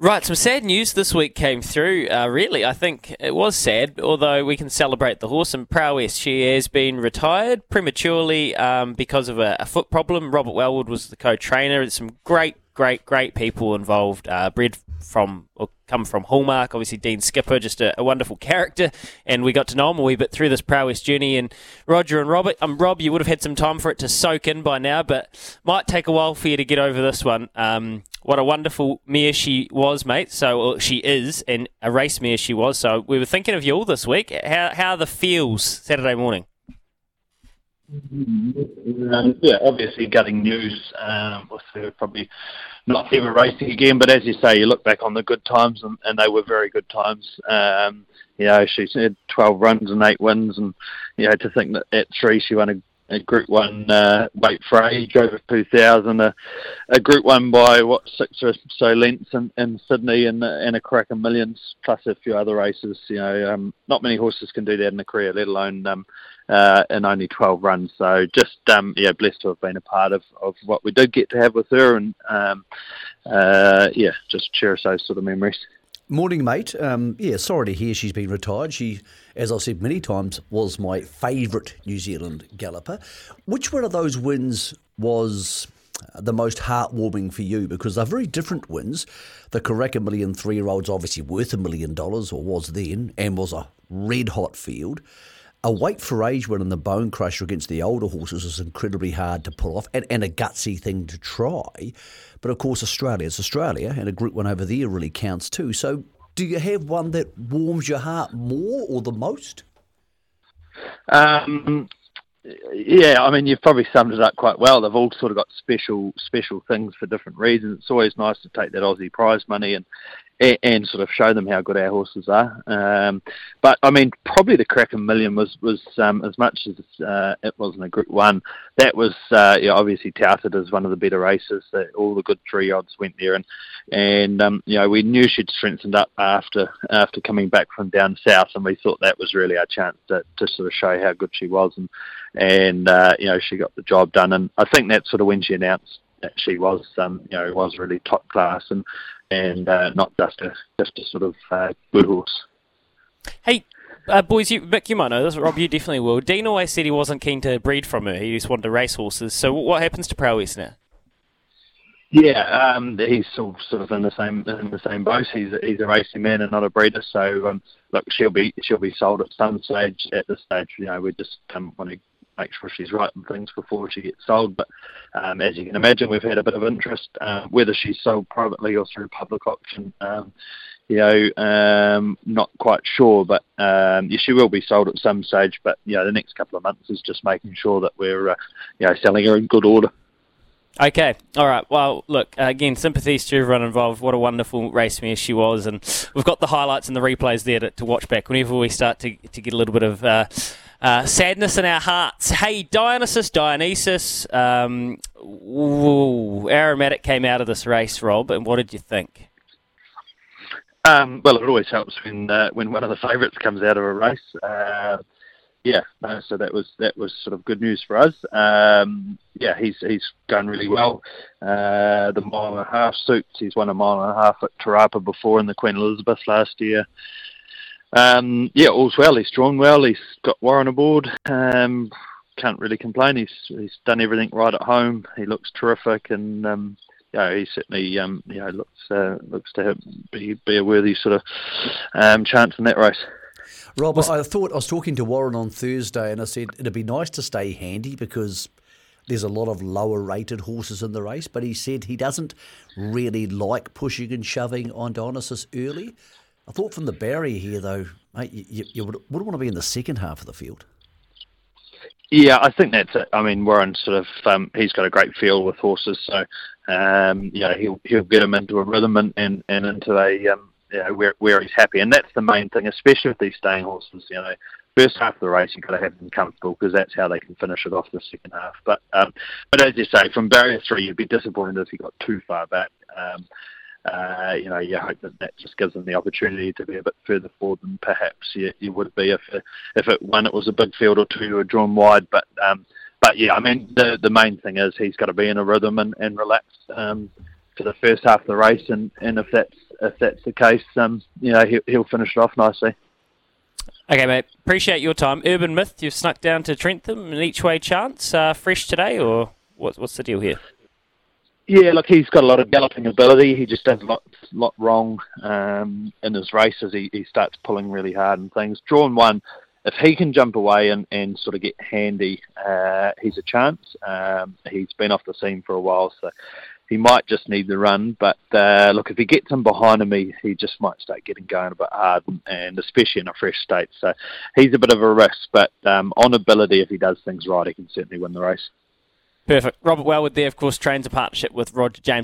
Right, some sad news this week came through. Uh, really, I think it was sad, although we can celebrate the horse and Prowess. She has been retired prematurely um, because of a, a, foot problem. Robert Wellwood was the co-trainer. There's some great, great, great people involved. Uh, bred from or come from Hallmark. Obviously, Dean Skipper, just a, a, wonderful character, and we got to know him a wee bit through this Prowess journey. And Roger and Robert, um, Rob, you would have had some time for it to soak in by now, but might take a while for you to get over this one. Um, what a wonderful mare she was, mate. So she is, and a race mare she was. So we were thinking of you all this week. How how the feels Saturday morning? Um, yeah, obviously getting news um, her probably not ever racing again. But as you say, you look back on the good times, and, and they were very good times. Um, you know, she had 12 runs and eight wins, and you know to think that at three she won a a Group One uh, weight for age over 2000, a, a Group One by what six or so lengths in, in Sydney, and, and a Karaka Millions plus a few other races. You know, um, not many horses can do that in a career, let alone um, uh, in only 12 runs. So just um, yeah, blessed to have been a part of, of what we did get to have with her, and um, uh, yeah, just cherish those sort of memories. Morning, mate. Um, yeah, sorry to hear she's been retired. She, as I've said many times, was my favourite New Zealand galloper. Which one of those wins was the most heartwarming for you? Because they're very different wins. The Karaka Million three year old's obviously worth a million dollars, or was then, and was a red hot field. A weight for age win in the Bonecrusher against the older horses is incredibly hard to pull off and, and a gutsy thing to try. But of course, Australia is Australia, and a Group One over there really counts too. So, do you have one that warms your heart more or the most? Um, yeah, I mean, you've probably summed it up quite well. They've all sort of got special special things for different reasons. It's always nice to take that Aussie prize money and and, and sort of show them how good our horses are. Um, but I mean, probably the Karaka Million was was um, as much as uh, it wasn't a Group One. That was uh, yeah, obviously touted as one of the better races. That all the good three odds went there, and and um, you know we knew she'd strengthened up after after coming back from down south, and we thought that was really our chance to, to sort of show how good she was, and and uh, you know she got the job done, and I think that's sort of when she announced that she was um, you know was really top class, and and uh, not just a just a sort of uh, good horse. Hey, uh, boys, you, Mick, you might know this. Rob, you definitely will. Dean always said he wasn't keen to breed from her. He just wanted to race horses. So what happens to Prowess now? Yeah, um, he's sort of in the same in the same boat. He's a, he's a racing man and not a breeder. So um, look, she'll be she'll be sold at some stage. At this stage, you know, we just um, want to make sure she's right and things before she gets sold. But um, as you can imagine, we've had a bit of interest, uh, whether she's sold privately or through public auction. Um, you know, um, not quite sure, but um, yeah, she will be sold at some stage. But you know, the next couple of months is just making sure that we're, uh, you know, selling her in good order. Okay, all right. Well, look, uh, again, sympathies to everyone involved. What a wonderful race mare she was, and we've got the highlights and the replays there to, to watch back whenever we start to to get a little bit of uh, uh, sadness in our hearts. Hey, Dionysus, Dionysus, um, ooh, aromatic came out of this race, Rob, and what did you think? Um, well, it always helps when uh, when one of the favourites comes out of a race. Uh, yeah, no, so that was that was sort of good news for us. Um, yeah, he's he's done really well. Uh, the mile and a half suits. He's won a mile and a half at Te Rapa before in the Queen Elizabeth last year. Um, yeah, all's well. He's drawn well. He's got Warren aboard. Um, can't really complain. He's he's done everything right at home. He looks terrific, and um, yeah, he certainly um, you know looks uh, looks to be be a worthy sort of um, chance in that race. Rob, I thought I was talking to Warren on Thursday, and I said it'd be nice to stay handy because there's a lot of lower rated horses in the race. But he said he doesn't really like pushing and shoving on Dionysus early. I thought from the barrier here, though, mate, you, you would, would want to be in the second half of the field. Yeah, I think that's it. I mean, Warren sort of um, he's got a great feel with horses, so um, you know he'll he'll get him into a rhythm and, and, and into a um, you know, where where he's happy, and that's the main thing, especially with these staying horses. You know, first half of the race you've got to have them comfortable because that's how they can finish it off the second half. But um, but as you say, from barrier three, you'd be disappointed if you got too far back. Um, uh, you know, you hope that that just gives them the opportunity to be a bit further forward than perhaps you, you would be if if it one it was a big field or two were drawn wide. But um, but yeah, I mean the the main thing is he's got to be in a rhythm and, and um, for the first half of the race, and, and if that's if that's the case, um, you know he'll, he'll finish it off nicely. Okay, mate. Appreciate your time. Urban Myth, you've snuck down to Trentham an each way chance. Uh, fresh today, or what, what's the deal here? Yeah, look, he's got a lot of galloping ability. He just does a lot, lot wrong um, in his races. He, he starts pulling really hard and things. Drawn one, if he can jump away and, and sort of get handy, uh, he's a chance. Um, he's been off the scene for a while, so he might just need the run. But uh, look, if he gets him behind him, he, he just might start getting going a bit hard, and especially in a fresh state. So he's a bit of a risk, but um, on ability, if he does things right, he can certainly win the race. Perfect. Robert Wellwood there, of course, trains a partnership with Roger James.